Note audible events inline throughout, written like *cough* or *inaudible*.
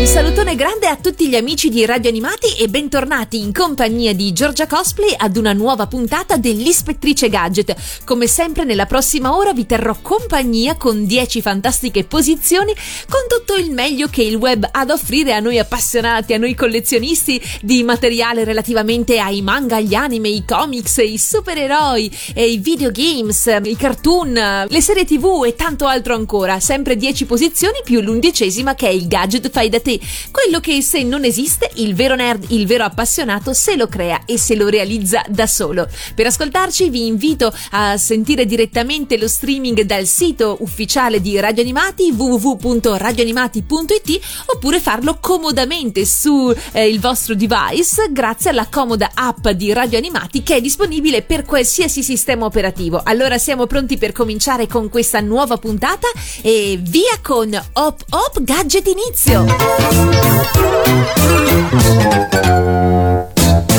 Un salutone grande a tutti gli amici di Radio Animati e bentornati in compagnia di Giorgia Cosplay ad una nuova puntata dell'Ispettrice Gadget. Come sempre nella prossima ora vi terrò compagnia con 10 fantastiche posizioni con tutto il meglio che il web ha da offrire a noi appassionati, a noi collezionisti di materiale relativamente ai manga, gli anime, i comics, i supereroi, i videogames, i cartoon, le serie tv e tanto altro ancora. Sempre 10 posizioni più l'undicesima che è il gadget fai da te te, quello che se non esiste, il vero nerd, il vero appassionato se lo crea e se lo realizza da solo. Per ascoltarci vi invito a sentire direttamente lo streaming dal sito ufficiale di Radio Animati www.radioanimati.it oppure farlo comodamente sul eh, vostro device grazie alla comoda app di Radio Animati che è disponibile per qualsiasi sistema operativo. Allora siamo pronti per cominciare con questa nuova puntata e via con Hop Hop Gadget Inizio! Thank you.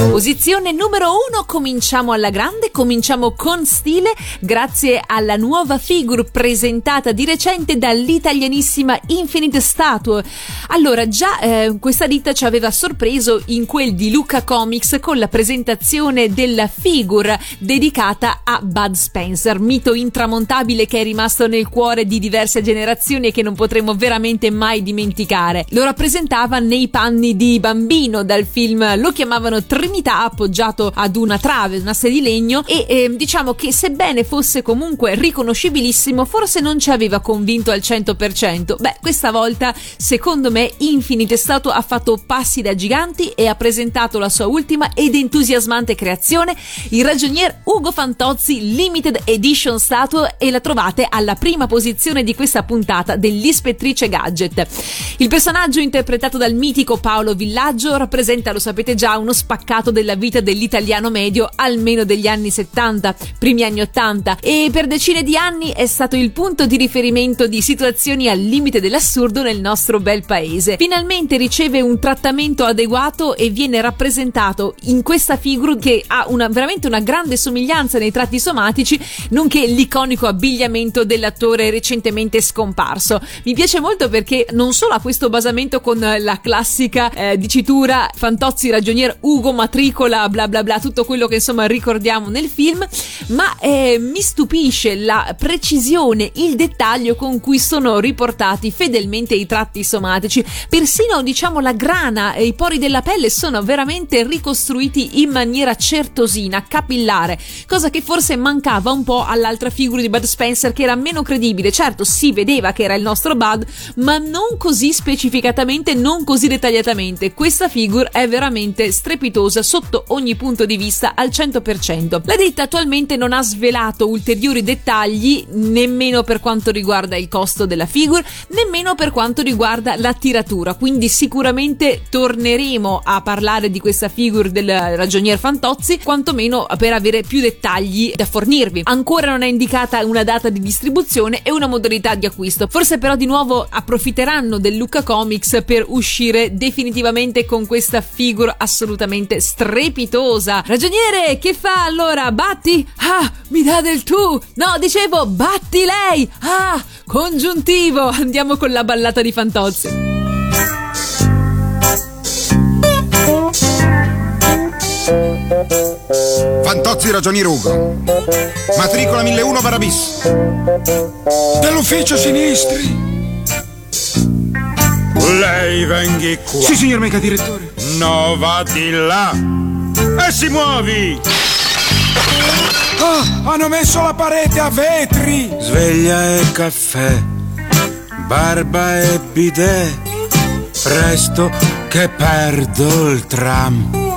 Posizione numero uno, cominciamo alla grande, cominciamo con stile grazie alla nuova figure presentata di recente dall'italianissima Infinite Statue. Allora, già eh, questa ditta ci aveva sorpreso in quel di Luca Comics con la presentazione della figure dedicata a Bud Spencer, mito intramontabile che è rimasto nel cuore di diverse generazioni e che non potremo veramente mai dimenticare. Lo rappresentava nei panni di bambino dal film, lo chiamavano Trinità vita appoggiato ad una trave, una sedia di legno e eh, diciamo che sebbene fosse comunque riconoscibilissimo forse non ci aveva convinto al 100%. Beh, questa volta secondo me Infinite Statue ha fatto passi da giganti e ha presentato la sua ultima ed entusiasmante creazione, il ragionier Ugo Fantozzi Limited Edition Statue e la trovate alla prima posizione di questa puntata dell'Ispettrice Gadget. Il personaggio interpretato dal mitico Paolo Villaggio rappresenta, lo sapete già, uno spaccato del della vita dell'italiano medio almeno degli anni 70, primi anni 80 e per decine di anni è stato il punto di riferimento di situazioni al limite dell'assurdo nel nostro bel paese. Finalmente riceve un trattamento adeguato e viene rappresentato in questa figura che ha una, veramente una grande somiglianza nei tratti somatici, nonché l'iconico abbigliamento dell'attore recentemente scomparso. Mi piace molto perché non solo ha questo basamento con la classica eh, dicitura Fantozzi ragionier Ugo Matrico pellicola, bla bla bla, tutto quello che insomma ricordiamo nel film, ma eh, mi stupisce la precisione, il dettaglio con cui sono riportati fedelmente i tratti somatici, persino diciamo la grana e i pori della pelle sono veramente ricostruiti in maniera certosina, capillare, cosa che forse mancava un po' all'altra figura di Bud Spencer che era meno credibile. Certo, si vedeva che era il nostro Bud, ma non così specificatamente, non così dettagliatamente. Questa figura è veramente strepitosa sotto sotto ogni punto di vista al 100%. La ditta attualmente non ha svelato ulteriori dettagli nemmeno per quanto riguarda il costo della figure, nemmeno per quanto riguarda la tiratura, quindi sicuramente torneremo a parlare di questa figure del ragionier Fantozzi, quantomeno per avere più dettagli da fornirvi. Ancora non è indicata una data di distribuzione e una modalità di acquisto. Forse però di nuovo approfitteranno del Luca Comics per uscire definitivamente con questa figure assolutamente strepitosa. Ragioniere, che fa allora? Batti? Ah, mi dà del tu. No, dicevo, batti lei. Ah, congiuntivo. Andiamo con la ballata di Fantozzi. Fantozzi ragionier Ugo. Matricola 1001 Barabis. Dell'ufficio sinistri. Lei venghi qua. Sì, signor mega direttore. No, va di là. E si muovi. Ah, hanno messo la parete a vetri. Sveglia e caffè, barba e bidet. Presto che perdo il tram.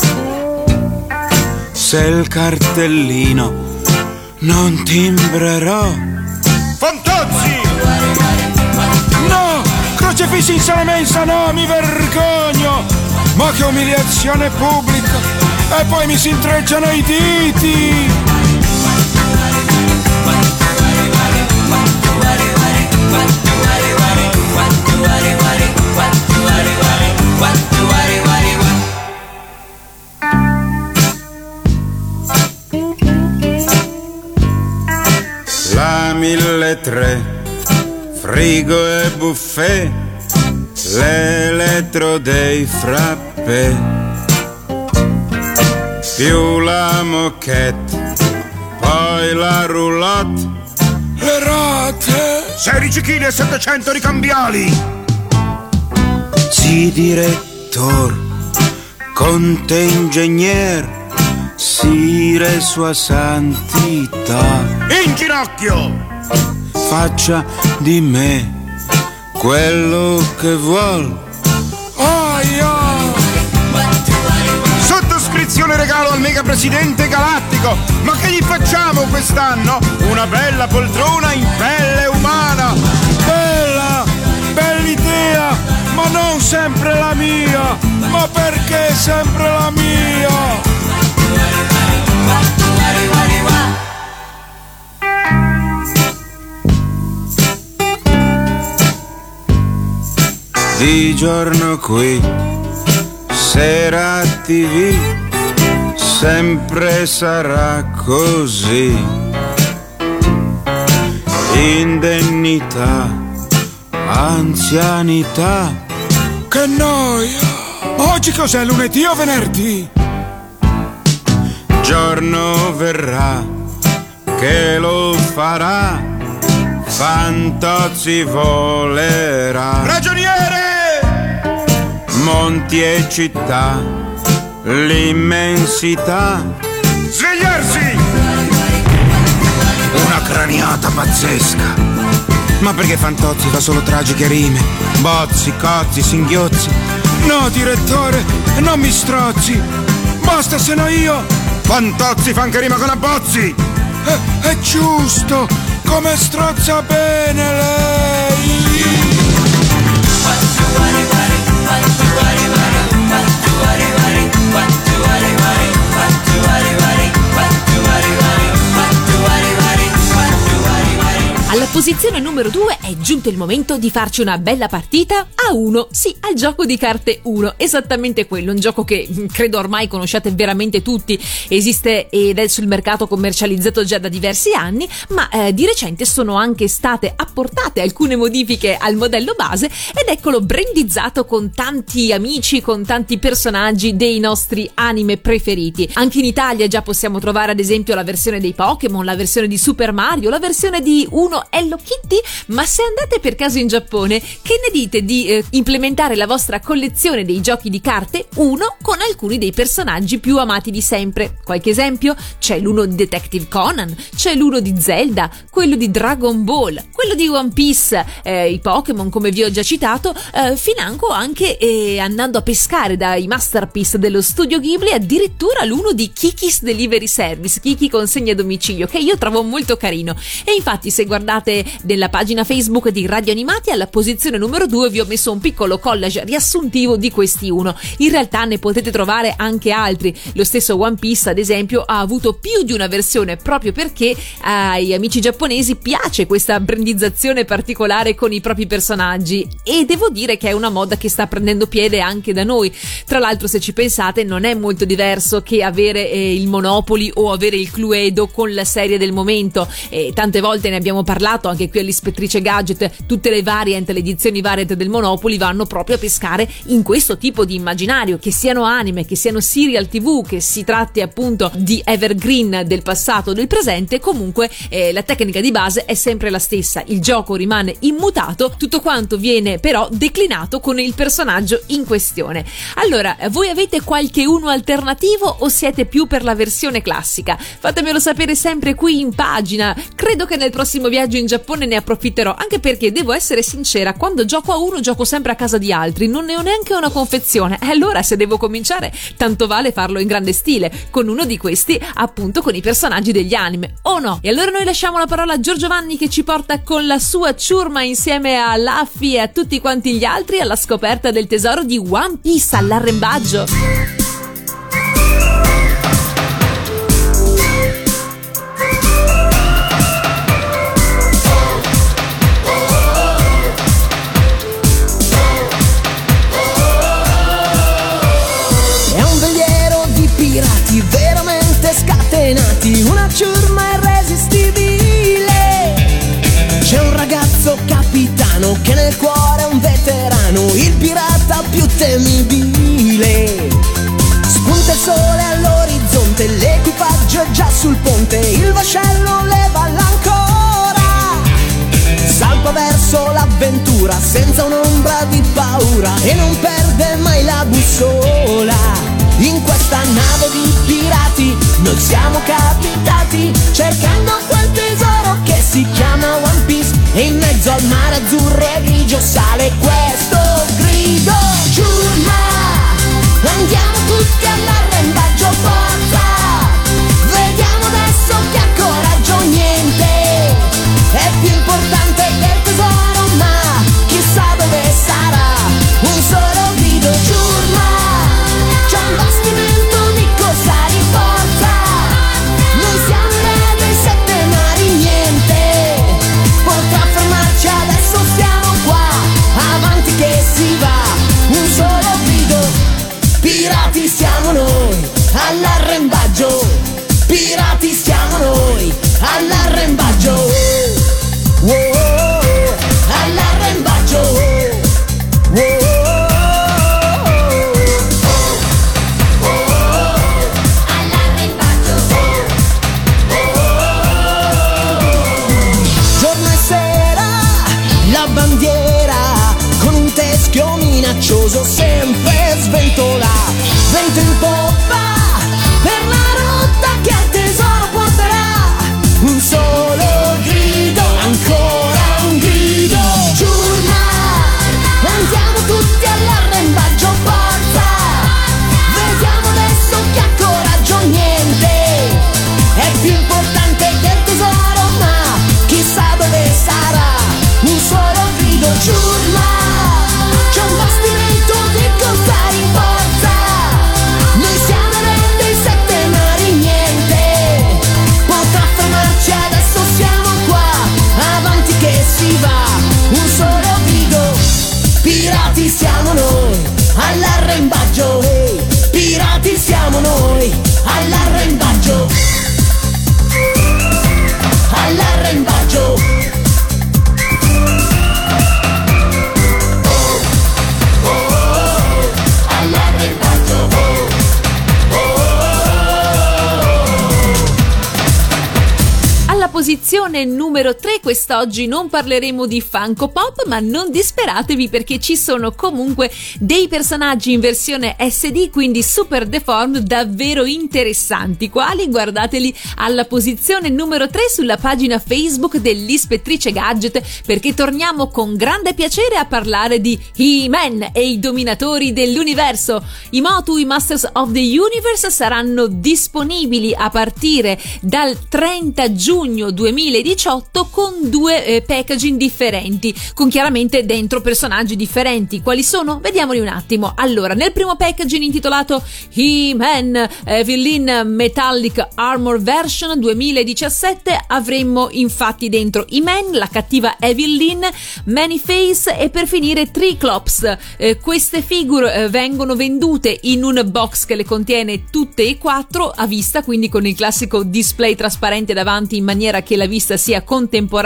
Se il cartellino non timbrerò. Fantozzi! crocefissi in sala mensa, no, mi vergogno! Ma che umiliazione pubblica! E poi mi si intrecciano i diti! La 1003 frigo e buffet, l'elettro dei frappè più la moquette, poi la roulotte, Le rate! 16 kg e 700 ricambiali! sì direttor, conte ingegner, sire sua santità. In ginocchio! faccia di me quello che vuol. Aia! Sottoscrizione regalo al mega presidente galattico! Ma che gli facciamo quest'anno? Una bella poltrona in pelle umana! Bella! Bell'idea! Ma non sempre la mia! Ma perché sempre la mia? Di giorno qui, sera TV, sempre sarà così. Indennità, anzianità, Che noia! Oggi cos'è lunedì o venerdì? giorno verrà che lo farà, Fantozzi volerà. Ragioniere! monti e città, l'immensità, Svegliarsi! una craniata pazzesca. Ma perché Fantozzi fa solo tragiche rime? Bozzi, cozzi, singhiozzi. No, direttore, non mi strozzi! Basta se no io! Fantozzi fa anche rima con abbozzi! È, è giusto! Come strozza bene lei! Posizione numero 2 è giunto il momento di farci una bella partita. A 1, sì, al gioco di carte 1, esattamente quello, un gioco che mm, credo ormai conosciate veramente tutti, esiste ed è sul mercato commercializzato già da diversi anni, ma eh, di recente sono anche state apportate alcune modifiche al modello base ed eccolo brandizzato con tanti amici, con tanti personaggi dei nostri anime preferiti. Anche in Italia già possiamo trovare ad esempio la versione dei Pokémon, la versione di Super Mario, la versione di uno Hello Kitty, ma se andate per caso in Giappone, che ne dite di eh, implementare la vostra collezione dei giochi di carte uno con alcuni dei personaggi più amati di sempre? Qualche esempio? C'è l'uno di Detective Conan, c'è l'uno di Zelda, quello di Dragon Ball, quello di One Piece, eh, i Pokémon come vi ho già citato, eh, financo anche eh, andando a pescare dai masterpiece dello studio Ghibli addirittura l'uno di Kiki's Delivery Service, Kiki consegna a domicilio, che io trovo molto carino. E infatti se guardate nella pagina Facebook di Radio Animati alla posizione numero 2 vi ho messo un piccolo collage riassuntivo di questi uno. In realtà ne potete trovare anche altri. Lo stesso One Piece, ad esempio, ha avuto più di una versione proprio perché ai amici giapponesi piace questa brandizzazione particolare con i propri personaggi e devo dire che è una moda che sta prendendo piede anche da noi. Tra l'altro, se ci pensate, non è molto diverso che avere eh, il Monopoly o avere il Cluedo con la serie del momento. E tante volte ne abbiamo parlato anche qui all'Ispettrice Gadget. Tutte le variant, le edizioni variant del Monopoly vanno proprio a pescare in questo tipo di immaginario, che siano anime, che siano serial TV, che si tratti appunto di evergreen del passato o del presente. Comunque eh, la tecnica di base è sempre la stessa. Il gioco rimane immutato, tutto quanto viene però declinato con il personaggio in questione. Allora, voi avete qualche uno alternativo o siete più per la versione classica? Fatemelo sapere sempre qui in pagina. Credo che nel prossimo viaggio in Giappone ne approfitterò, anche perché devo essere sincera, quando gioco a uno gioco sempre a casa di altri, non ne ho neanche una confezione. E allora se devo cominciare, tanto vale farlo in grande stile, con uno di questi, appunto con i personaggi degli anime, o no? E allora noi lasciamo la parola a Giorgio Vanni che ci porta con la sua ciurma insieme a Laffy e a tutti quanti gli altri alla scoperta del tesoro di One Piece all'arrembaggio. Mano che nel cuore è un veterano, il pirata più temibile. Spunta il sole all'orizzonte, l'equipaggio è già sul ponte, il vascello leva l'ancora. Salpa verso l'avventura senza un'ombra di paura e non perde mai la bussola. In questa nave di pirati noi siamo capitati cercando quel tesoro che si chiama One e in mezzo al mare azzurro e grigio sale questo grido. Giurma, andiamo tutti all'arrembaggio forza, quest'oggi non parleremo di Funko Pop, ma non disperatevi perché ci sono comunque dei personaggi in versione SD, quindi super deformed, davvero interessanti. Quali? Guardateli alla posizione numero 3 sulla pagina Facebook dell'Ispettrice Gadget perché torniamo con grande piacere a parlare di He-Man e i dominatori dell'universo. I Motu, i Masters of the Universe saranno disponibili a partire dal 30 giugno 2018 con due eh, packaging differenti, con chiaramente dentro personaggi differenti. Quali sono? Vediamoli un attimo. Allora, nel primo packaging intitolato He-Man eh, Villain Metallic Armor Version 2017 avremmo infatti dentro He-Man, la cattiva Evelyn, Manyface e per finire Triclops. Eh, queste figure eh, vengono vendute in un box che le contiene tutte e quattro a vista, quindi con il classico display trasparente davanti in maniera che la vista sia contemporanea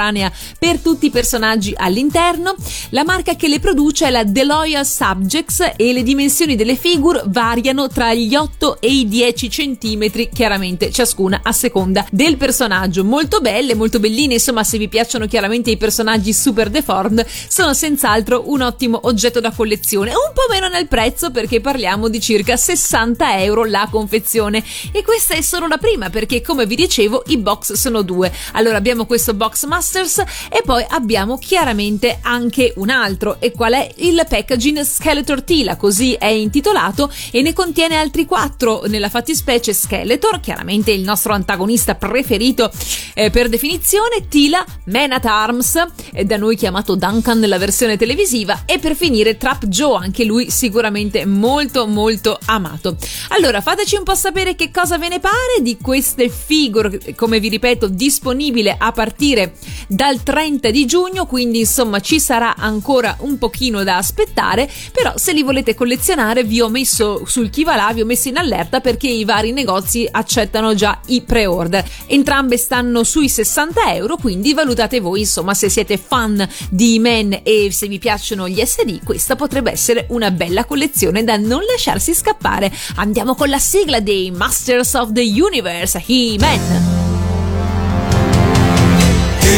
per tutti i personaggi all'interno. La marca che le produce è la Deloya Subjects e le dimensioni delle figure variano tra gli 8 e i 10 centimetri, chiaramente ciascuna a seconda del personaggio. Molto belle, molto belline, insomma, se vi piacciono chiaramente i personaggi super deformed, sono senz'altro un ottimo oggetto da collezione. Un po' meno nel prezzo perché parliamo di circa 60 euro la confezione. E questa è solo la prima perché, come vi dicevo, i box sono due. Allora abbiamo questo Box Masters e poi abbiamo chiaramente anche un altro. E qual è il packaging Skeletor Tila? Così è intitolato e ne contiene altri quattro. Nella fattispecie Skeletor, chiaramente il nostro antagonista preferito eh, per definizione, Tila, Man at Arms, eh, da noi chiamato Duncan nella versione televisiva, e per finire Trap Joe, anche lui sicuramente molto molto amato. Allora fateci un po' sapere che cosa ve ne pare di queste figure, come vi ripeto, disponibile a partire dal 30 di giugno, quindi insomma ci sarà ancora un pochino da aspettare, però se li volete collezionare vi ho messo sul chi va là, vi ho messo in allerta perché i vari negozi accettano già i pre-order. Entrambe stanno sui 60 euro, quindi valutate voi insomma se siete fan di Men e se vi piacciono gli SD, questa potrebbe essere una bella collezione da non lasciarsi scappare. Andiamo con la sigla dei Masters of the Universe, He-Man.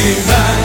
He-Man.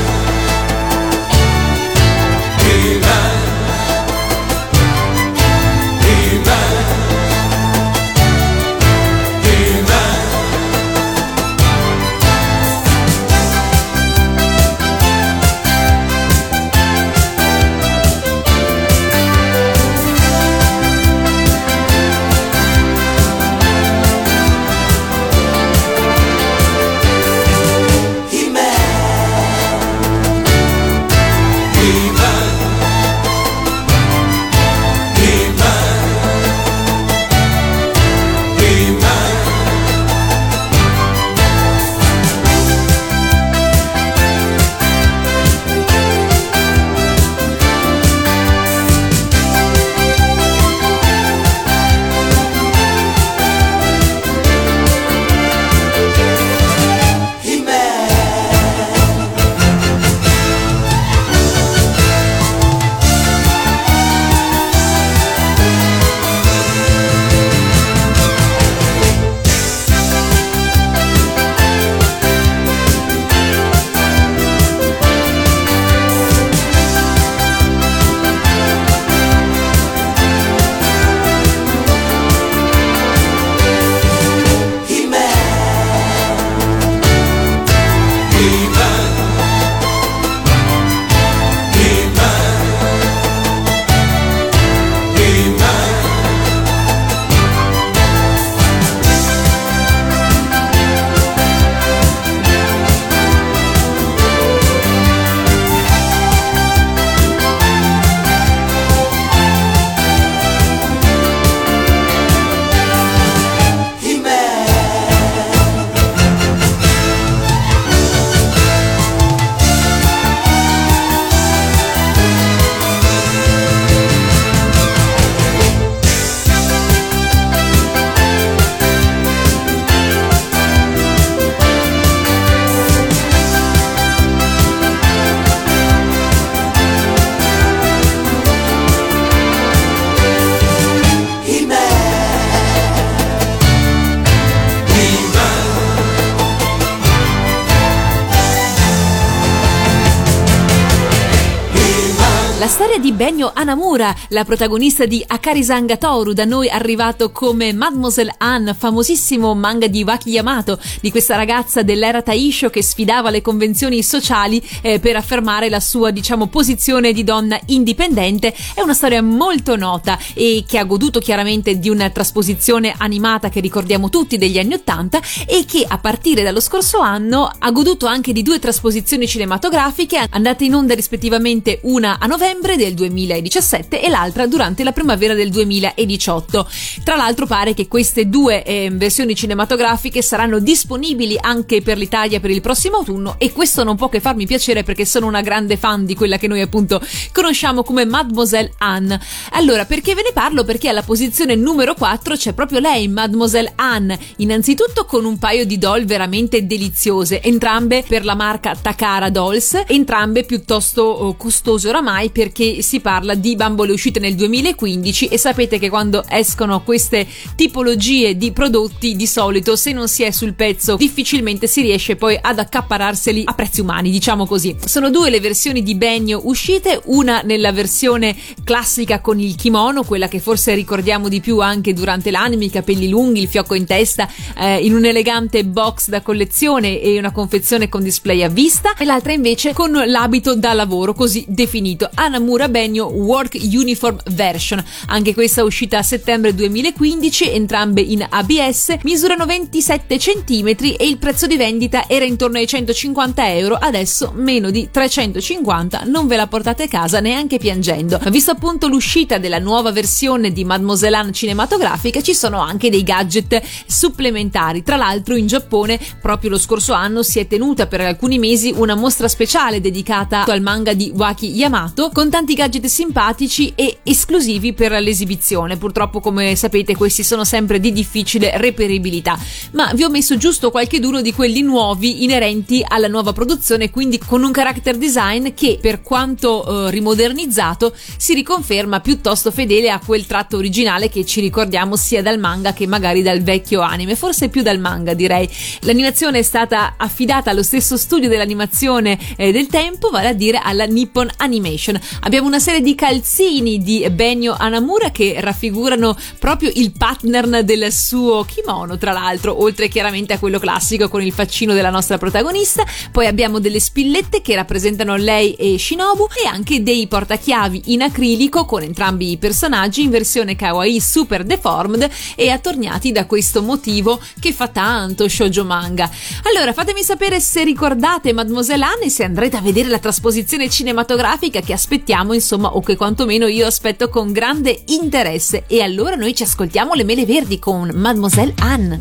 Anamura, la protagonista di Akari Sangatoru, da noi arrivato come Mademoiselle Anne, famosissimo manga di Waki Yamato, di questa ragazza dell'era Taisho che sfidava le convenzioni sociali eh, per affermare la sua, diciamo, posizione di donna indipendente. È una storia molto nota e che ha goduto chiaramente di una trasposizione animata che ricordiamo tutti degli anni Ottanta e che a partire dallo scorso anno ha goduto anche di due trasposizioni cinematografiche andate in onda rispettivamente una a novembre del 2000 2017 e l'altra durante la primavera del 2018. Tra l'altro pare che queste due eh, versioni cinematografiche saranno disponibili anche per l'Italia per il prossimo autunno e questo non può che farmi piacere perché sono una grande fan di quella che noi appunto conosciamo come Mademoiselle Anne. Allora, perché ve ne parlo? Perché alla posizione numero 4 c'è proprio lei, Mademoiselle Anne, innanzitutto con un paio di doll veramente deliziose, entrambe per la marca Takara Dolls, entrambe piuttosto oh, costose oramai perché si si parla di bambole uscite nel 2015 e sapete che quando escono queste tipologie di prodotti di solito se non si è sul pezzo difficilmente si riesce poi ad accappararseli a prezzi umani, diciamo così. Sono due le versioni di Benio uscite, una nella versione classica con il kimono, quella che forse ricordiamo di più anche durante l'anime, i capelli lunghi, il fiocco in testa, eh, in un elegante box da collezione e una confezione con display a vista, e l'altra invece con l'abito da lavoro così definito. Anamura Benio Work Uniform Version. Anche questa uscita a settembre 2015, entrambe in ABS, misurano 27 cm e il prezzo di vendita era intorno ai 150 euro, adesso meno di 350, non ve la portate a casa neanche piangendo. Visto appunto l'uscita della nuova versione di Mademoiselle Anne cinematografica, ci sono anche dei gadget supplementari. Tra l'altro in Giappone proprio lo scorso anno si è tenuta per alcuni mesi una mostra speciale dedicata al manga di Waki Yamato con tanti gadget simpatici e esclusivi per l'esibizione. Purtroppo come sapete questi sono sempre di difficile reperibilità, ma vi ho messo giusto qualche duro di quelli nuovi inerenti alla nuova produzione, quindi con un character design che per quanto eh, rimodernizzato si riconferma piuttosto fedele a quel tratto originale che ci ricordiamo sia dal manga che magari dal vecchio anime, forse più dal manga direi. L'animazione è stata affidata allo stesso studio dell'animazione eh, del tempo, vale a dire alla Nippon Animation. Abbiamo una serie di calzini di Benio Anamura che raffigurano proprio il partner del suo kimono, tra l'altro, oltre chiaramente a quello classico con il faccino della nostra protagonista. Poi abbiamo delle spillette che rappresentano lei e Shinobu e anche dei portachiavi in acrilico con entrambi i personaggi in versione kawaii super deformed e attorniati da questo motivo che fa tanto shoujo manga. Allora fatemi sapere se ricordate Mademoiselle Anne e se andrete a vedere la trasposizione cinematografica che aspettiamo insomma o che quantomeno io aspetto con grande interesse e allora noi ci ascoltiamo le mele verdi con Mademoiselle Anne.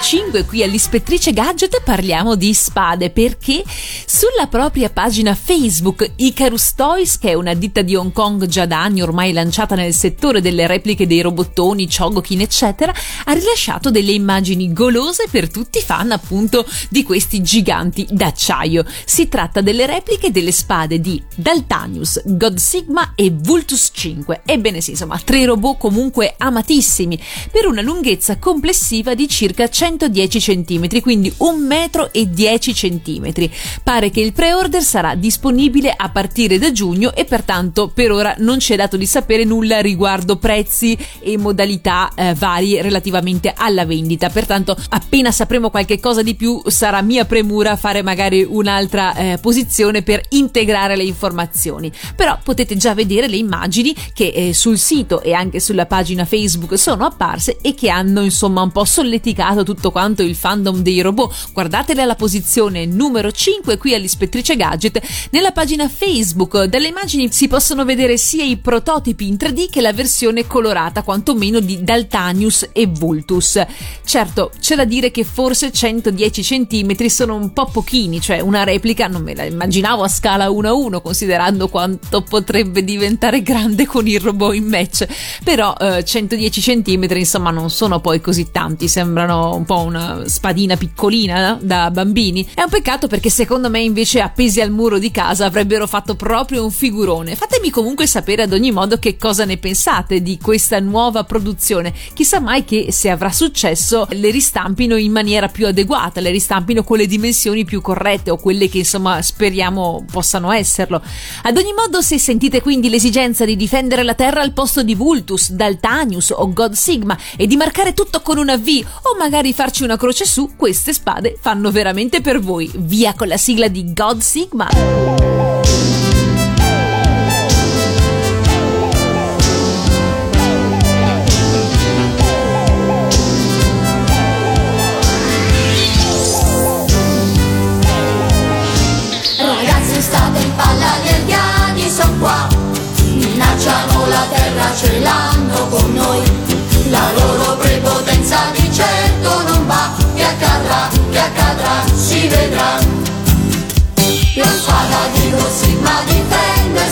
5 qui all'Ispettrice Gadget parliamo di spade perché sulla propria pagina Facebook Icarus Toys, che è una ditta di Hong Kong già da anni ormai lanciata nel settore delle repliche dei robottoni, Chogokin eccetera, ha rilasciato delle immagini golose per tutti i fan appunto di questi giganti d'acciaio. Si tratta delle repliche delle spade di Daltanius, God Sigma e Vultus 5. Ebbene sì, insomma, tre robot comunque amatissimi per una lunghezza complessiva di circa 110 cm, quindi 1,10 m. Pare che il pre-order sarà disponibile a partire da giugno e pertanto per ora non ci è dato di sapere nulla riguardo prezzi e modalità eh, varie relativamente alla vendita. Pertanto appena sapremo qualche cosa di più sarà mia premura fare magari un'altra eh, posizione per integrare le informazioni. Però potete già vedere le immagini che eh, sul sito e anche sulla pagina Facebook sono apparse e che hanno insomma un po' solleticato tutto quanto il fandom dei robot. Guardatele alla posizione numero 5 qui all'ispettrice Gadget. Nella pagina Facebook delle immagini si possono vedere sia i prototipi in 3D che la versione colorata, quantomeno di Daltanius e Vultus. Certo, c'è da dire che forse 110 cm sono un po' pochini, cioè una replica non me la immaginavo a scala 1 a 1, considerando quanto potrebbe diventare grande con il robot in match. Però eh, 110 cm insomma non sono poi così tanti, sembrano un po' una spadina piccolina da bambini. È un peccato perché secondo me invece appesi al muro di casa avrebbero fatto proprio un figurone. Fatemi comunque sapere ad ogni modo che cosa ne pensate di questa nuova produzione. Chissà mai che se avrà successo le ristampino in maniera più adeguata, le ristampino con le dimensioni più corrette o quelle che insomma speriamo possano esserlo. Ad ogni modo, se sentite quindi l'esigenza di difendere la Terra al posto di Vultus, Daltanius o God Sigma e di marcare tutto con una V o magari farci una croce su, queste spade fanno veramente per voi. Via con la sigla di God Sigma.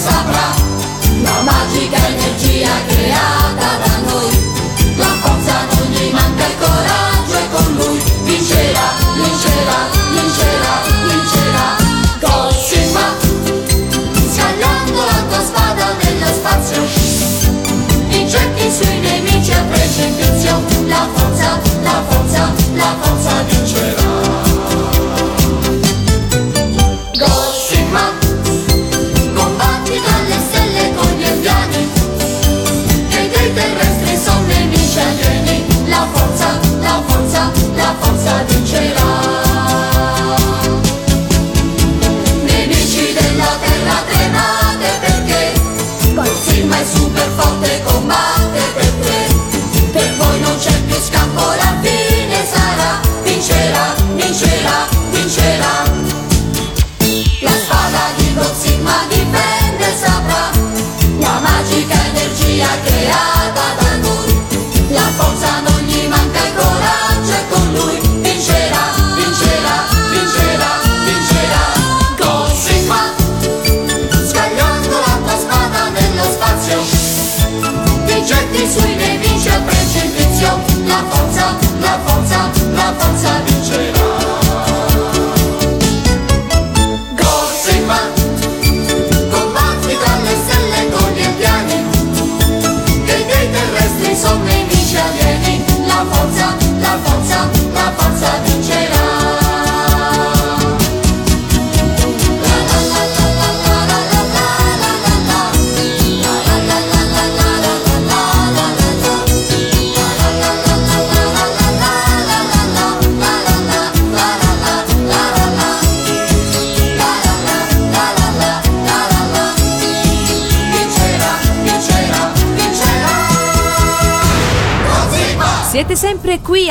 Saprà La magica energia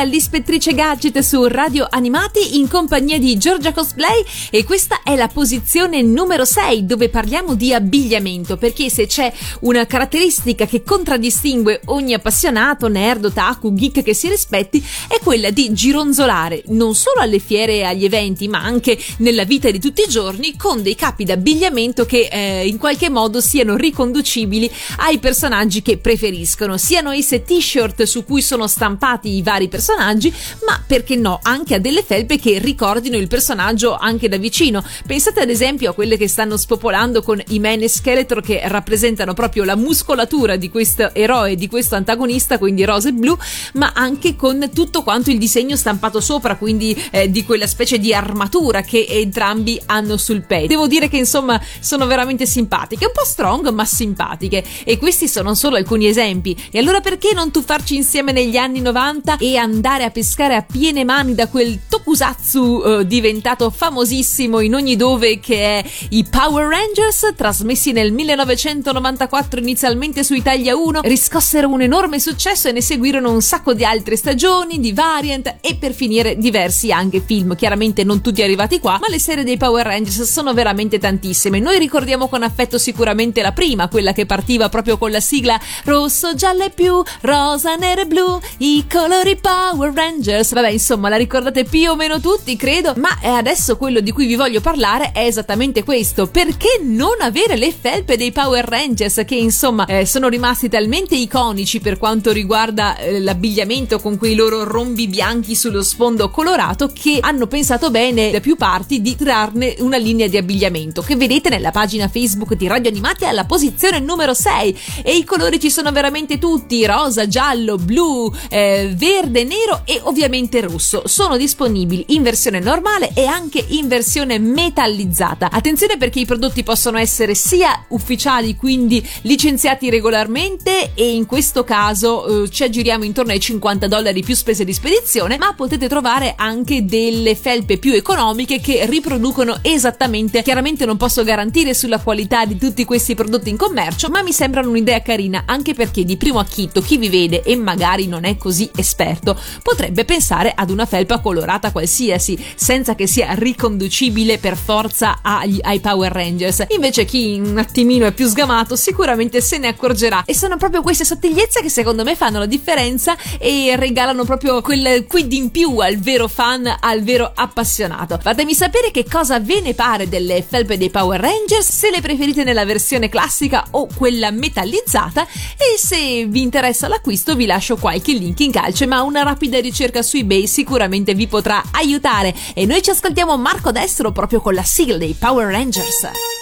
all'Ispettrice Gadget su Radio Animati in compagnia di Giorgia Cosplay e questa è la posizione numero 6 dove parliamo di abbigliamento perché se c'è una caratteristica che contraddistingue ogni appassionato, nerd, otaku, geek che si rispetti è quella di gironzolare non solo alle fiere e agli eventi ma anche nella vita di tutti i giorni con dei capi d'abbigliamento che eh, in qualche modo siano riconducibili ai personaggi che preferiscono, siano esse t-shirt su cui sono stampati i vari personaggi, ma perché no, anche a delle felpe che ricordino il personaggio anche da vicino. Pensate ad esempio a quelle che stanno spopolando con i Man e Skeletor che rappresentano proprio la muscolatura di questo eroe, di questo antagonista, quindi rosa e blu, ma anche con tutto quanto il disegno stampato sopra, quindi eh, di quella specie di armatura che entrambi hanno sul petto. Devo dire che insomma sono veramente simpatiche, un po' strong ma simpatiche e questi sono solo alcuni esempi. E allora perché non tuffarci insieme negli anni 90 e andare a pescare a piene mani da quel tokusatsu eh, diventato famosissimo in ogni dove che è i Power Rangers, trasmessi nel 1994 inizialmente su Italia 1, riscossero un enorme successo e ne seguirono un sacco di altre stagioni, di variant e per finire diversi anche film. Chiaramente non tutti arrivati qua, ma le serie dei Power Rangers sono veramente tantissime. Noi ricordiamo con affetto sicuramente la prima, quella che partiva proprio con la sigla rosso, giallo e più, rosa, nero e blu, i colori Power Rangers. Vabbè, insomma, la ricordate più o meno tutti, credo. Ma adesso quello di cui vi voglio parlare è esattamente questo. Perché non avere le felpe dei Power Rangers che, insomma, eh, sono rimasti talmente iconici per quanto riguarda eh, l'abbigliamento con quei loro rombi bianchi sullo sfondo colorato che hanno pensato bene da più parti di trarne una linea di abbigliamento che vedete nella pagina Facebook di Radio Animati alla posizione numero 6 e i colori ci sono veramente tutti rosa, giallo, blu, eh, verde, nero e ovviamente rosso. Sono disponibili in versione normale e anche in versione metallizzata. Attenzione perché i prodotti possono essere sia ufficiali, quindi licenziati regolarmente e in questo caso eh, ci aggiriamo intorno ai 50 dollari più spese di spedizione, ma potete trovare anche delle felpe più economiche che riproducono esattamente. Chiaramente non posso garantire sulla qualità di tutti questi prodotti in commercio, ma mi sembrano un'idea carina anche perché di primo acchito chi vi vede e magari non è così esperto potrebbe pensare ad una felpa colorata qualsiasi, senza che sia riconducibile per forza agli, ai Power Rangers. Invece chi un attimino è più sgamato sicuramente se ne accorgerà e sono proprio queste sottigliezze che secondo me fanno la differenza e regalano proprio quel quid in più al vero fan, al vero appassionato. Fatemi sapere che cosa ve ne pare delle felpe dei Power Rangers, se le preferite nella versione classica o quella metallizzata e se vi interessa l'acquisto vi lascio qualche link in calce, ma una rapida ricerca su eBay sicuramente vi potrà aiutare. E noi ci ascoltiamo Marco Destro proprio con la sigla dei Power Rangers.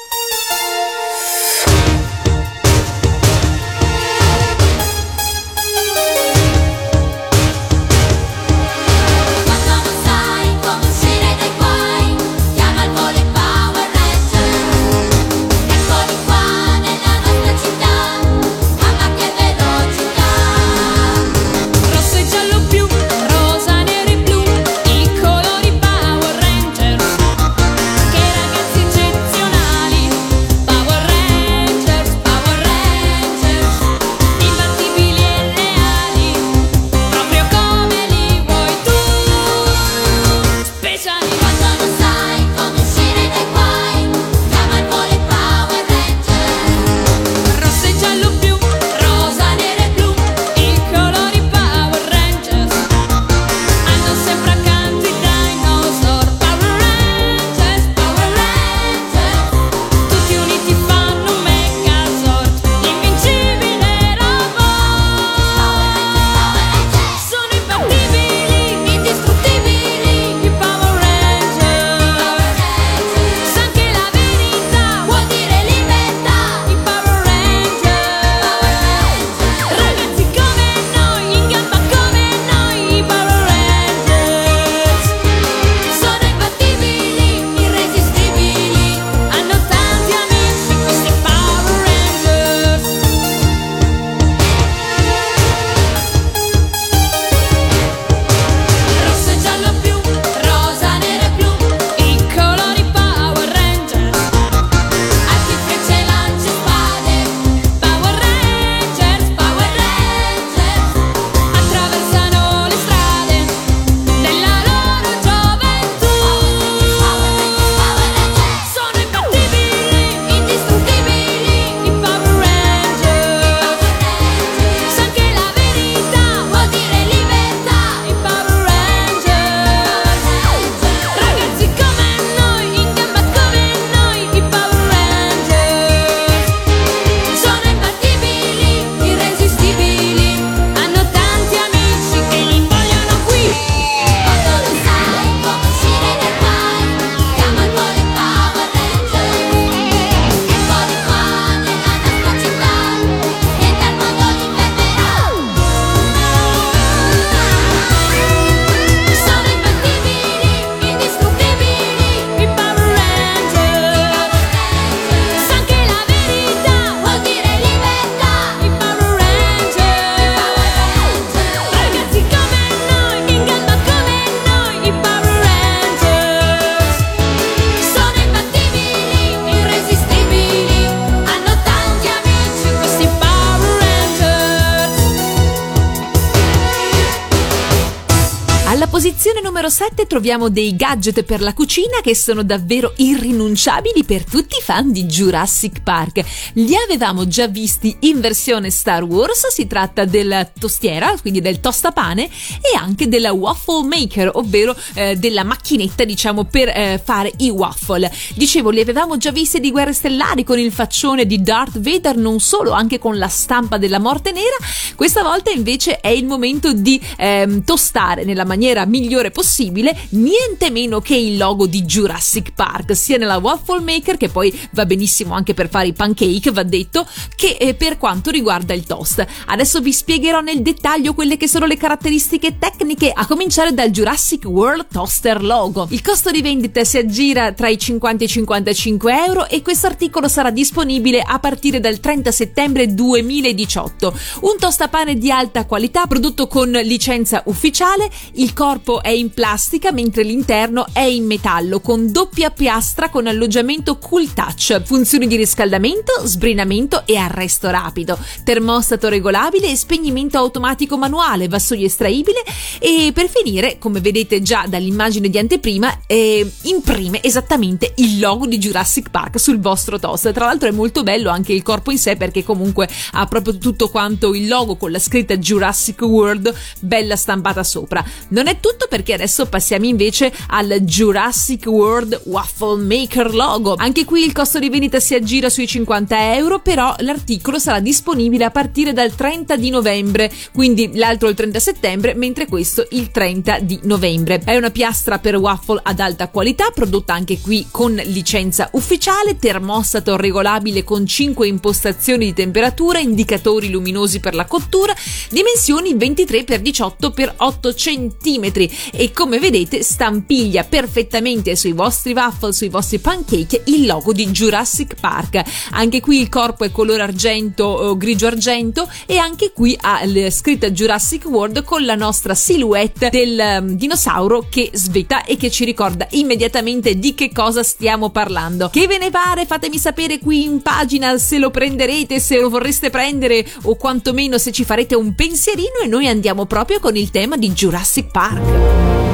Troviamo dei gadget per la cucina che sono davvero irrinunciabili per tutti i fan di Jurassic Park. Li avevamo già visti in versione Star Wars, si tratta della tostiera, quindi del tostapane, e anche della waffle maker, ovvero eh, della macchinetta, diciamo, per eh, fare i waffle. Dicevo, li avevamo già visti di Guerre Stellari con il faccione di Darth Vader, non solo, anche con la stampa della morte nera. Questa volta invece è il momento di ehm, tostare nella maniera migliore possibile niente meno che il logo di Jurassic Park, sia nella waffle maker che poi va benissimo anche per fare i pancake, va detto, che eh, per quanto riguarda il toast. Adesso vi spiegherò nel dettaglio quelle che sono le caratteristiche tecniche, a cominciare dal Jurassic World Toaster logo. Il costo di vendita si aggira tra i 50 e i 55 euro e questo articolo sarà disponibile a partire dal 30 settembre 2018. Un tostapane di alta qualità prodotto con licenza ufficiale, il corpo è in plastica mentre l'interno è in metallo con doppia piastra con alloggiamento cool touch, funzioni di riscaldamento, sbrinamento e arresto rapido, termostato regolabile e spegnimento automatico manuale, vassoio estraibile e per finire, come vedete già dall'immagine di anteprima, eh, imprime esattamente il logo di Jurassic Park sul vostro toast. Tra l'altro è molto bello anche il corpo in sé perché comunque ha proprio tutto quanto il logo con la scritta Jurassic World bella stampata sopra. Non è tutto perché adesso passiamo invece al Jurassic World Waffle Maker logo. Anche qui il costo di vendita si aggira sui 50 euro, però l'articolo sarà disponibile a partire dal 30 di novembre, quindi l'altro il 30 settembre, mentre questo il 30 di novembre. È una piastra per waffle ad alta qualità, prodotta anche qui con licenza ufficiale, termostato regolabile con 5 impostazioni di temperatura, indicatori luminosi per la cottura, dimensioni 23x18 x 8 cm e come vedete stampiglia perfettamente sui vostri waffle, sui vostri pancake il logo di Jurassic Park. Anche qui il corpo è color argento o grigio argento e anche qui ha la scritta Jurassic World con la nostra silhouette del um, dinosauro che svetta e che ci ricorda immediatamente di che cosa stiamo parlando. Che ve ne pare? Fatemi sapere qui in pagina se lo prenderete, se lo vorreste prendere o quantomeno se ci farete un pensierino e noi andiamo proprio con il tema di Jurassic Park.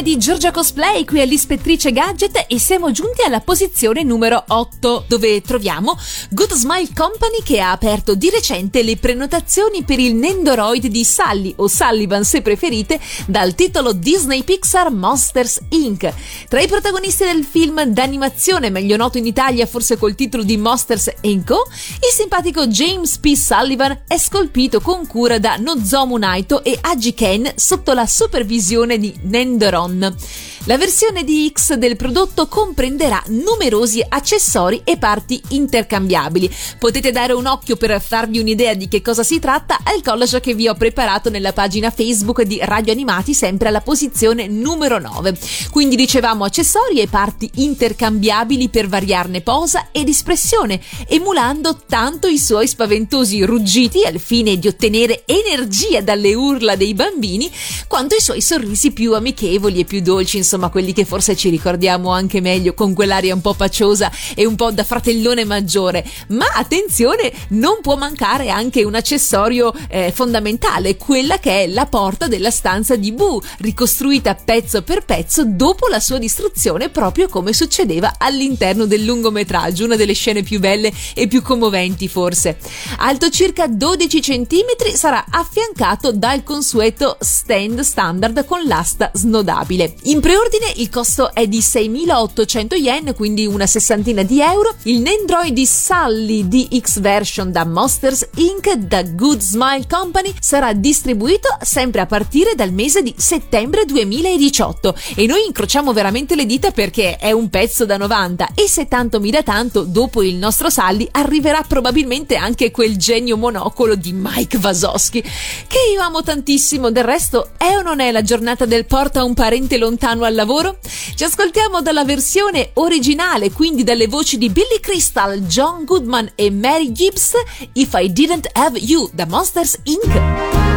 Compagnia di Giorgia Cosplay qui all'Ispettrice Gadget e siamo giunti alla posizione numero 8 dove troviamo Good Smile Company che ha aperto di recente le prenotazioni per il Nendoroid di Sally o Sullivan se preferite dal titolo Disney Pixar Monsters Inc. Tra i protagonisti del film d'animazione meglio noto in Italia forse col titolo di Monsters Co, il simpatico James P. Sullivan è scolpito con cura da Nozomu Naito e Aji Ken sotto la supervisione di Nendoron. donna La versione di X del prodotto comprenderà numerosi accessori e parti intercambiabili. Potete dare un occhio per farvi un'idea di che cosa si tratta al collage che vi ho preparato nella pagina Facebook di Radio Animati, sempre alla posizione numero 9. Quindi dicevamo accessori e parti intercambiabili per variarne posa ed espressione, emulando tanto i suoi spaventosi ruggiti al fine di ottenere energia dalle urla dei bambini, quanto i suoi sorrisi più amichevoli e più dolci insomma quelli che forse ci ricordiamo anche meglio con quell'aria un po' paciosa e un po' da fratellone maggiore. Ma attenzione, non può mancare anche un accessorio eh, fondamentale, quella che è la porta della stanza di Boo, ricostruita pezzo per pezzo dopo la sua distruzione, proprio come succedeva all'interno del lungometraggio, una delle scene più belle e più commoventi forse. Alto circa 12 cm, sarà affiancato dal consueto stand standard con l'asta snodabile. In pre ordine il costo è di 6.800 yen, quindi una sessantina di euro. Il Nendroid Sully DX version da Monsters Inc. da Good Smile Company sarà distribuito sempre a partire dal mese di settembre 2018 e noi incrociamo veramente le dita perché è un pezzo da 90 e se tanto mi dà tanto dopo il nostro Sully arriverà probabilmente anche quel genio monocolo di Mike Vasosky che io amo tantissimo del resto è o non è la giornata del porta un parente lontano al lavoro? Ci ascoltiamo dalla versione originale, quindi dalle voci di Billy Crystal, John Goodman e Mary Gibbs, If I Didn't Have You, da Monsters Inc.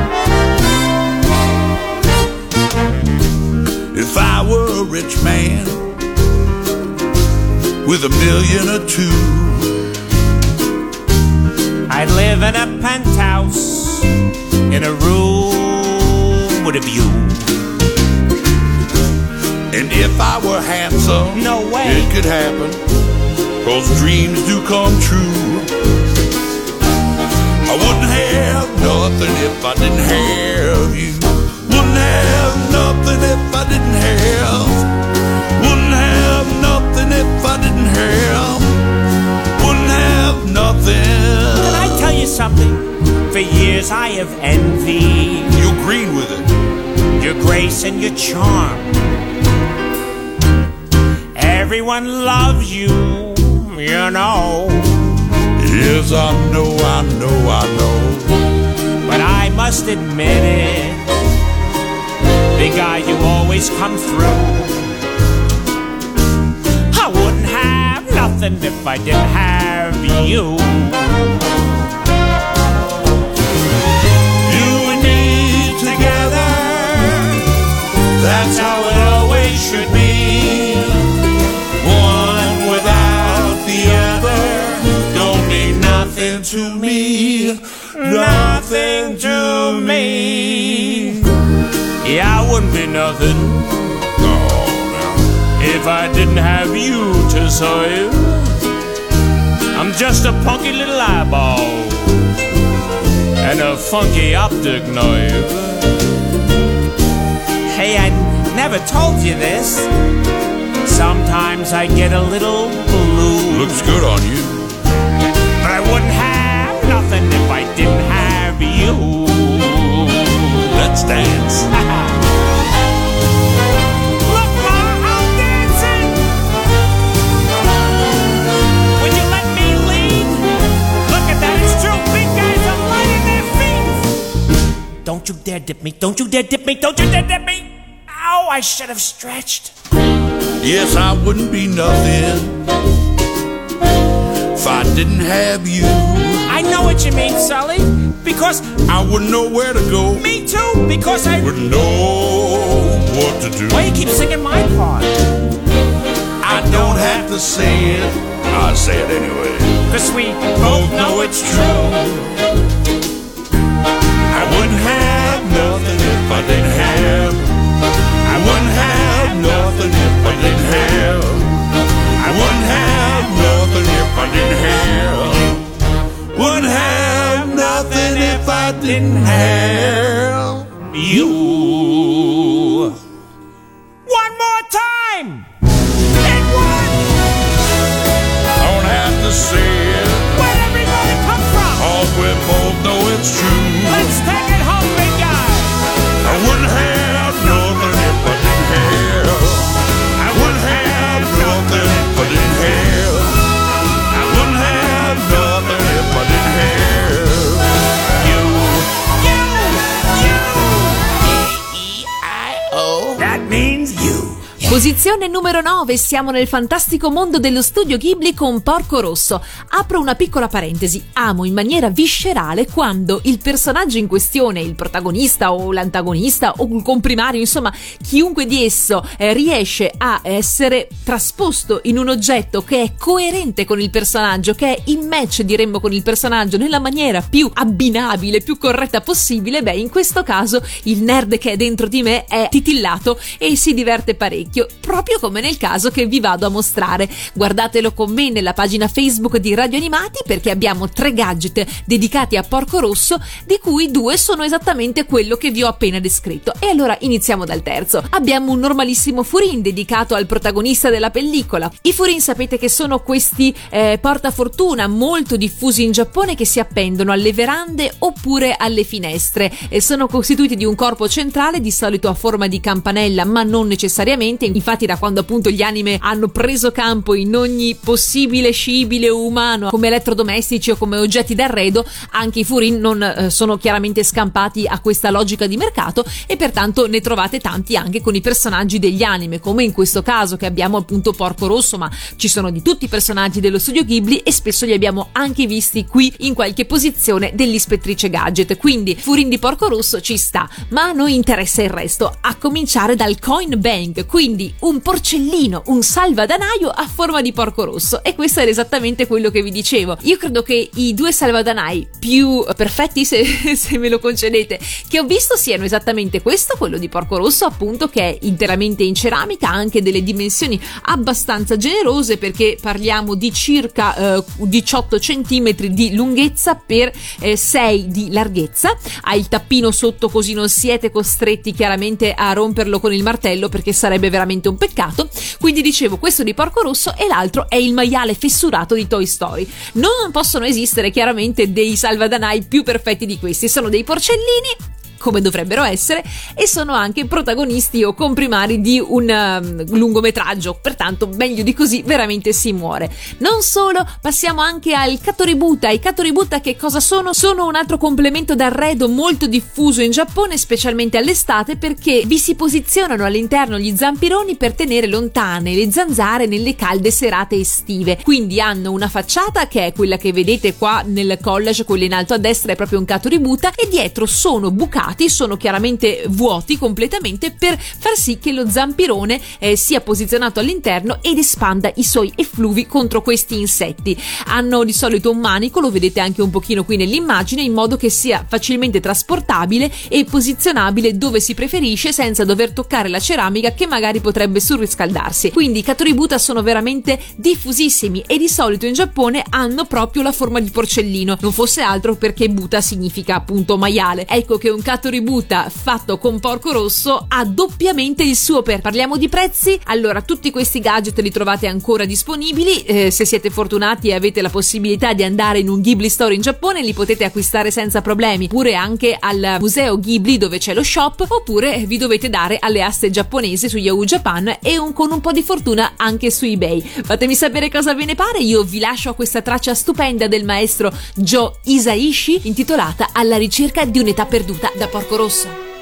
If I were a rich man with a million or two, I'd live in a penthouse in a room with a view. And if I were handsome, No way. it could happen. Cause dreams do come true. I wouldn't have nothing if I didn't have you. Wouldn't have nothing if I didn't have. Wouldn't have nothing if I didn't have. Wouldn't have nothing. Can I tell you something? For years I have envied You agreed with it. your grace and your charm. Everyone loves you, you know. Yes, I know, I know, I know. But I must admit it, big guy, you always come through. I wouldn't have nothing if I didn't have you. You and me together, that's how it always should be. Mean nothing to me. Nothing to me. Yeah, I wouldn't be nothing. If I didn't have you to serve. I'm just a punky little eyeball and a funky optic nerve. Hey, I never told you this. Sometimes I get a little blue. Looks good on you. *laughs* guys are lighting their feet. Don't you dare dip me. Don't you dare dip me. Don't you dare dip me. Ow, I should have stretched. Yes, I wouldn't be nothing if I didn't have you. I know what you mean, Sully. Because I wouldn't know where to go. me too. Because I. Wouldn't know what to do. Why you keep singing my part? I don't have to say it. I say it anyway. Cause we both know it's true. Didn't have you. One more time! And one! Don't have to say it, Where'd everybody come from? cause we both know it's true. Posizione numero 9, siamo nel fantastico mondo dello studio Ghibli con Porco Rosso. Apro una piccola parentesi, amo in maniera viscerale quando il personaggio in questione, il protagonista o l'antagonista o il comprimario, insomma chiunque di esso eh, riesce a essere trasposto in un oggetto che è coerente con il personaggio, che è in match diremmo con il personaggio nella maniera più abbinabile, più corretta possibile, beh in questo caso il nerd che è dentro di me è titillato e si diverte parecchio proprio come nel caso che vi vado a mostrare. Guardatelo con me nella pagina Facebook di Radio Animati perché abbiamo tre gadget dedicati a Porco Rosso, di cui due sono esattamente quello che vi ho appena descritto. E allora iniziamo dal terzo. Abbiamo un normalissimo furin dedicato al protagonista della pellicola. I furin sapete che sono questi eh, portafortuna molto diffusi in Giappone che si appendono alle verande oppure alle finestre. E sono costituiti di un corpo centrale di solito a forma di campanella, ma non necessariamente Infatti, da quando appunto gli anime hanno preso campo in ogni possibile scibile umano come elettrodomestici o come oggetti d'arredo, anche i furin non eh, sono chiaramente scampati a questa logica di mercato e pertanto ne trovate tanti anche con i personaggi degli anime, come in questo caso che abbiamo appunto Porco Rosso, ma ci sono di tutti i personaggi dello studio Ghibli e spesso li abbiamo anche visti qui in qualche posizione dell'ispettrice gadget. Quindi furin di Porco Rosso ci sta, ma a noi interessa il resto, a cominciare dal coin bank, quindi un porcellino, un salvadanaio a forma di porco rosso. E questo era esattamente quello che vi dicevo. Io credo che i due salvadanai più perfetti, se, *laughs* se me lo concedete, che ho visto siano esattamente questo, quello di porco rosso, appunto, che è interamente in ceramica, ha anche delle dimensioni abbastanza generose perché parliamo di circa eh, 18 cm di lunghezza per eh, 6 di larghezza. Ha il tappino sotto così non siete costretti chiaramente a romperlo con il martello perché sarebbe veramente un peccato. Quindi dicevo questo di Porco Rosso e l'altro è il maiale fessurato di Toy Story. Non possono esistere chiaramente dei salvadanai più perfetti di questi, sono dei porcellini come dovrebbero essere e sono anche protagonisti o comprimari di un um, lungometraggio. Pertanto meglio di così veramente si muore. Non solo passiamo anche al Katoributa. I Katoributa che cosa sono? sono un altro complemento d'arredo molto diffuso in Giappone specialmente all'estate perché vi si posizionano all'interno gli zampironi per tenere lontane le zanzare nelle calde serate estive. Quindi hanno una facciata che è quella che vedete qua nel collage quella in alto a destra è proprio un Katoributa e dietro sono bucati sono chiaramente vuoti completamente per far sì che lo zampirone eh, sia posizionato all'interno ed espanda i suoi effluvi contro questi insetti. Hanno di solito un manico, lo vedete anche un pochino qui nell'immagine, in modo che sia facilmente trasportabile e posizionabile dove si preferisce senza dover toccare la ceramica che magari potrebbe surriscaldarsi. Quindi i Katoributa sono veramente diffusissimi e di solito in Giappone hanno proprio la forma di porcellino, non fosse altro perché buta significa appunto maiale. Ecco che un Katoributa fatto con porco rosso ha doppiamente il suo per. Parliamo di prezzi? Allora, tutti questi gadget li trovate ancora disponibili. Eh, se siete fortunati e avete la possibilità di andare in un Ghibli Store in Giappone, li potete acquistare senza problemi. Pure anche al museo Ghibli dove c'è lo shop, oppure vi dovete dare alle aste giapponesi su Yahoo Japan e un, con un po' di fortuna anche su eBay. Fatemi sapere cosa ve ne pare. Io vi lascio a questa traccia stupenda del maestro Joe Isaishi intitolata Alla ricerca di un'età perduta da Porco Rosso.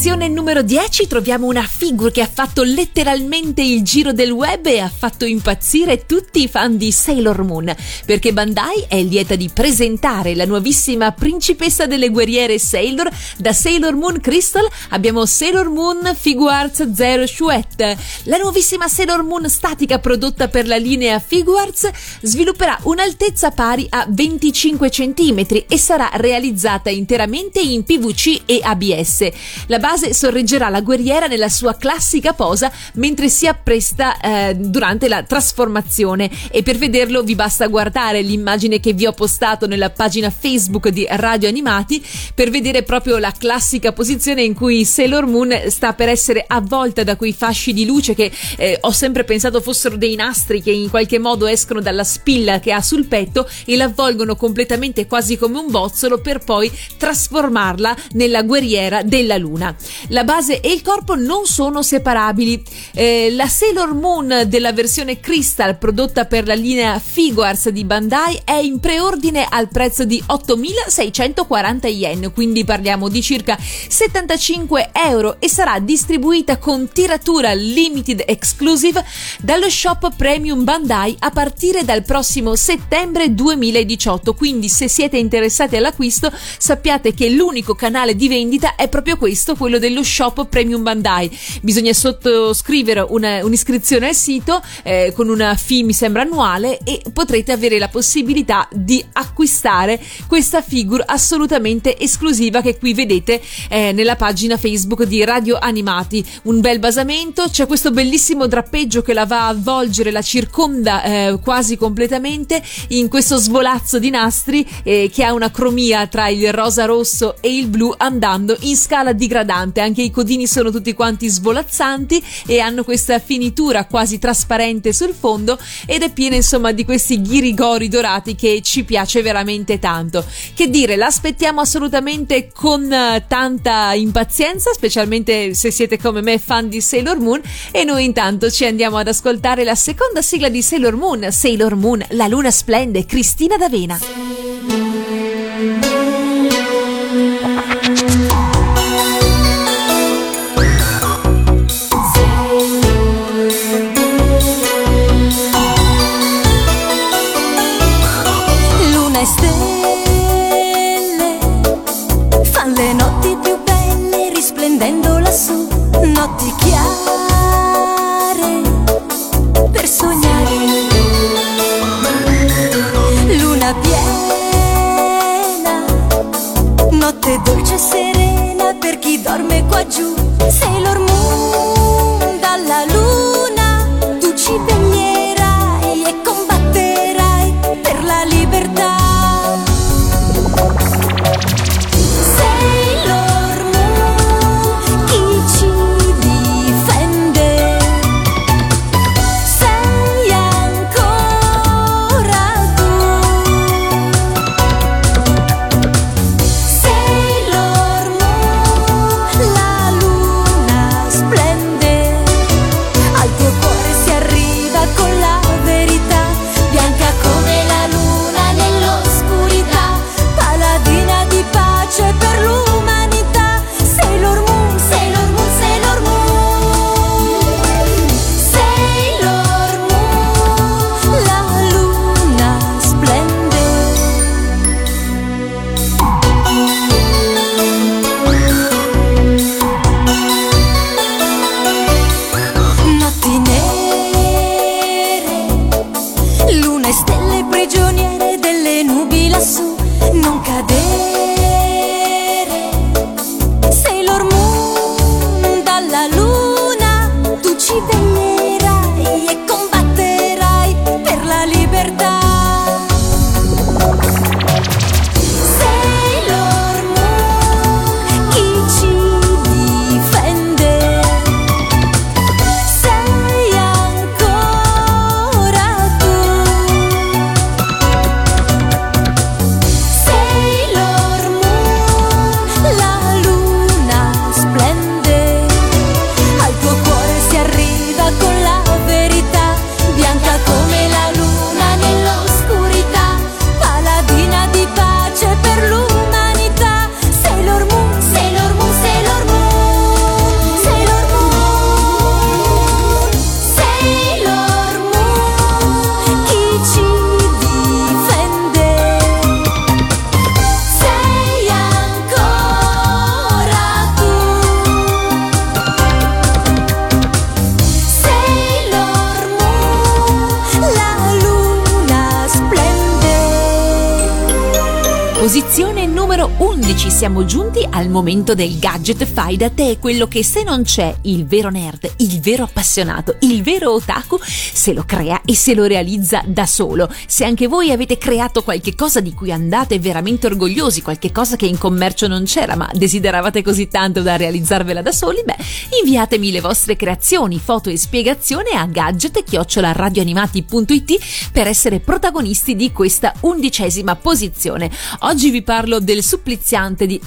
Alla posizione numero 10 troviamo una figura che ha fatto letteralmente il giro del web e ha fatto impazzire tutti i fan di Sailor Moon, perché Bandai è lieta di presentare la nuovissima principessa delle guerriere Sailor. Da Sailor Moon Crystal abbiamo Sailor Moon Figuarts Zero Chouette. La nuovissima Sailor Moon statica prodotta per la linea Figuarts svilupperà un'altezza pari a 25 cm e sarà realizzata interamente in PVC e ABS. La base sorreggerà la guerriera nella sua classica posa mentre si appresta eh, durante la trasformazione e per vederlo vi basta guardare l'immagine che vi ho postato nella pagina Facebook di Radio Animati per vedere proprio la classica posizione in cui Sailor Moon sta per essere avvolta da quei fasci di luce che eh, ho sempre pensato fossero dei nastri che in qualche modo escono dalla spilla che ha sul petto e l'avvolgono completamente quasi come un bozzolo per poi trasformarla nella guerriera della Luna. La base e il corpo non sono separabili. Eh, la Sailor Moon della versione Crystal prodotta per la linea Figuarts di Bandai è in preordine al prezzo di 8.640 yen, quindi parliamo di circa 75 euro e sarà distribuita con tiratura limited exclusive dallo shop Premium Bandai a partire dal prossimo settembre 2018. Quindi se siete interessati all'acquisto sappiate che l'unico canale di vendita è proprio questo, quello dello shop Premium Bandai. Bisogna sottoscrivere una, un'iscrizione al sito eh, con una fee, mi sembra, annuale e potrete avere la possibilità di acquistare questa figure assolutamente esclusiva che qui vedete eh, nella pagina Facebook di Radio Animati. Un bel basamento, c'è questo bellissimo drappeggio che la va a avvolgere, la circonda eh, quasi completamente in questo svolazzo di nastri eh, che ha una cromia tra il rosa rosso e il blu andando in scala digradante, anche i codini sono tutti quanti svolazzanti e hanno questa finitura quasi trasparente sul fondo ed è piena insomma di questi ghirigori dorati che ci piace veramente tanto. Che dire, l'aspettiamo assolutamente con eh, tanta impazienza, specialmente se siete come me fan di Sailor Moon e noi intanto ci andiamo ad ascoltare la seconda sigla di Sailor Moon, Sailor Moon, la luna splende, Cristina D'Avena. notti chiare per sognare. Luna piena notte dolce e serena per chi dorme qua giù. Al momento del gadget fai da te, quello che se non c'è il vero nerd, il vero appassionato, il vero otaku, se lo crea e se lo realizza da solo. Se anche voi avete creato qualche cosa di cui andate veramente orgogliosi, qualche cosa che in commercio non c'era ma desideravate così tanto da realizzarvela da soli, beh, inviatemi le vostre creazioni, foto e spiegazione a gadget-radioanimati.it per essere protagonisti di questa undicesima posizione. Oggi vi parlo del suppliziante di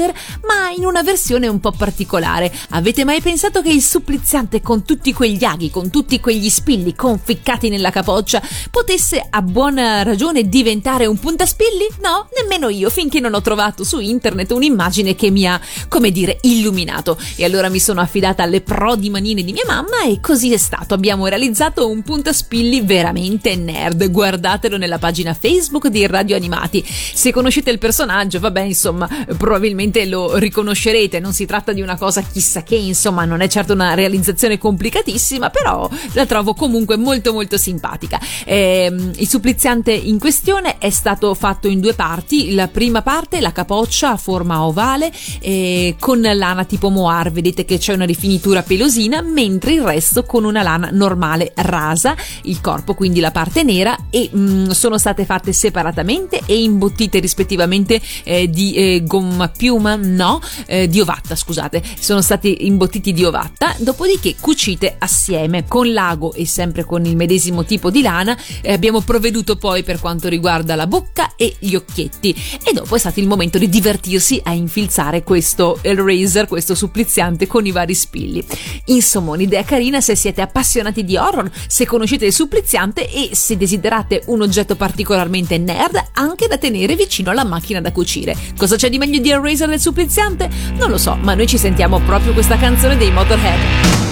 Hellraiser, ma in una versione un po' particolare. Avete mai pensato che il suppliziante con tutti quegli aghi, con tutti quegli spilli conficcati nella capoccia, potesse a buona ragione diventare un puntaspilli? No, nemmeno io, finché non ho trovato su internet un'immagine che mi ha, come dire, illuminato. E allora mi sono affidata alle prodi manine di mia mamma e così è stato. Abbiamo realizzato un puntaspilli veramente nerd. Guardatelo nella pagina Facebook di Radio Animati. Se conoscete il personaggio, vabbè, insomma, probabilmente lo riconoscerete. Non si tratta di una cosa chissà che, insomma, non è certo una realizzazione complicatissima, però la trovo comunque molto molto simpatica. Eh, il suppliziante in questione è stato fatto in due parti. La prima parte, la capoccia a forma ovale, eh, con lana tipo moar, vedete che c'è una rifinitura pelosina, mentre il resto con una lana normale rasa, il corpo quindi la parte nera e mh, mm, sono state fatte separatamente e imbottite rispettivamente eh, di eh, gomma piuma, no, eh, di ovatta, scusate, sono stati imbottiti di ovatta, dopodiché cucite assieme con l'ago e sempre con il medesimo tipo di lana. Eh, abbiamo provveduto poi per quanto riguarda la bocca e gli occhietti e dopo è stato il momento di divertirsi a infilzare questo eraser, questo suppliziante con i vari spilli. Insomma, un'idea carina se siete appassionati di horror, se conoscete il suppliziante e se desiderate un oggetto particolarmente nerd anche da tenere vicino alla macchina da cucire. Cosa c'è di meglio di Eraser nel suppliziante? Non lo so, ma noi ci sentiamo proprio questa canzone dei Motorhead.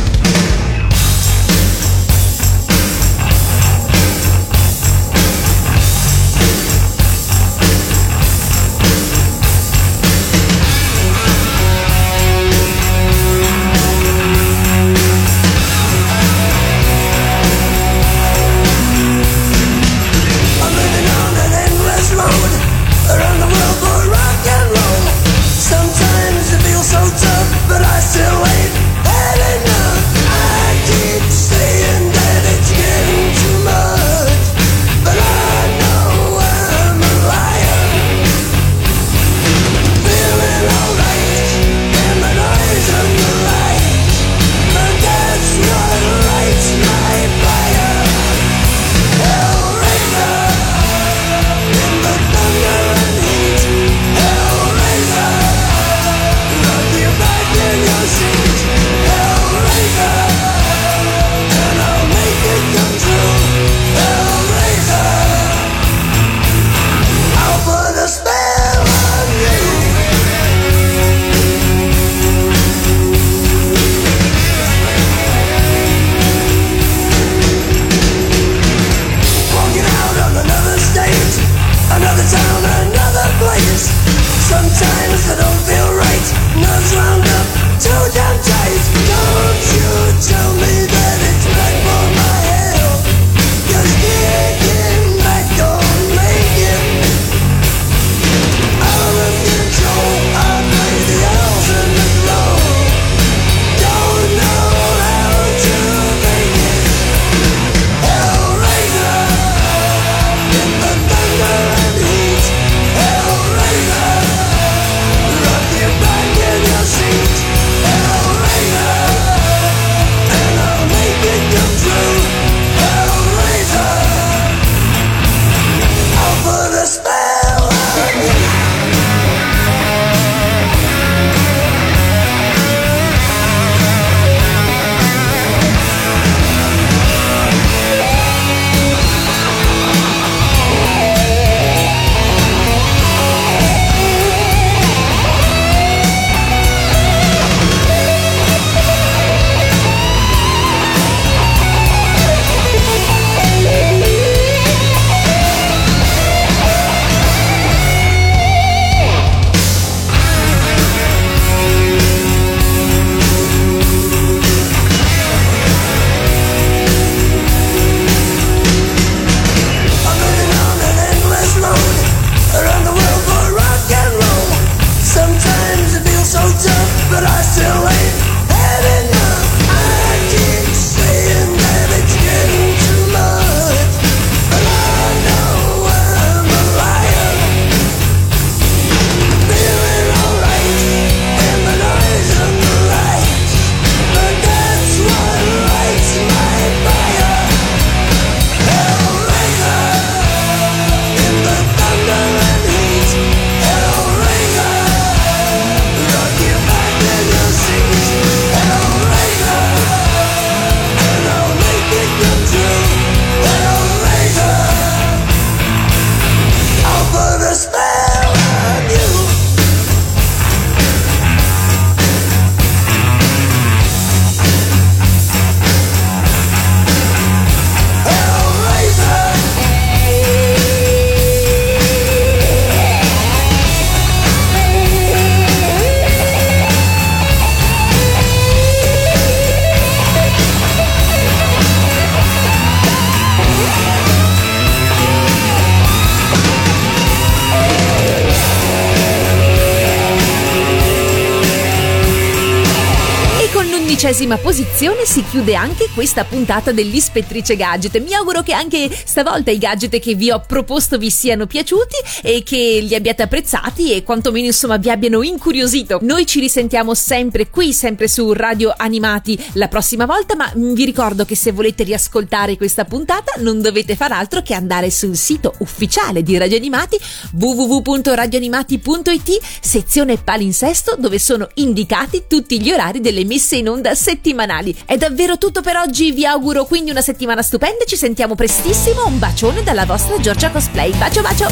Undicesima posizione si chiude anche questa puntata dell'Ispettrice Gadget. Mi auguro che anche stavolta i gadget che vi ho proposto vi siano piaciuti e che li abbiate apprezzati e quantomeno insomma vi abbiano incuriosito. Noi ci risentiamo sempre qui, sempre su Radio Animati la prossima volta, ma vi ricordo che se volete riascoltare questa puntata non dovete far altro che andare sul sito ufficiale di Radio Animati www.radioanimati.it sezione palinsesto dove sono indicati tutti gli orari delle messe in onda settimanali. È davvero tutto per oggi, vi auguro quindi una settimana stupenda, ci sentiamo prestissimo, un bacione dalla vostra Giorgia Cosplay. Bacio bacio!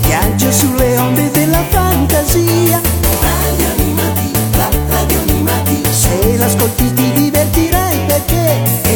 Viaggio sulle onde della fantasia. Radio animati, radio animati. Se l'ascolti ti divertirai perché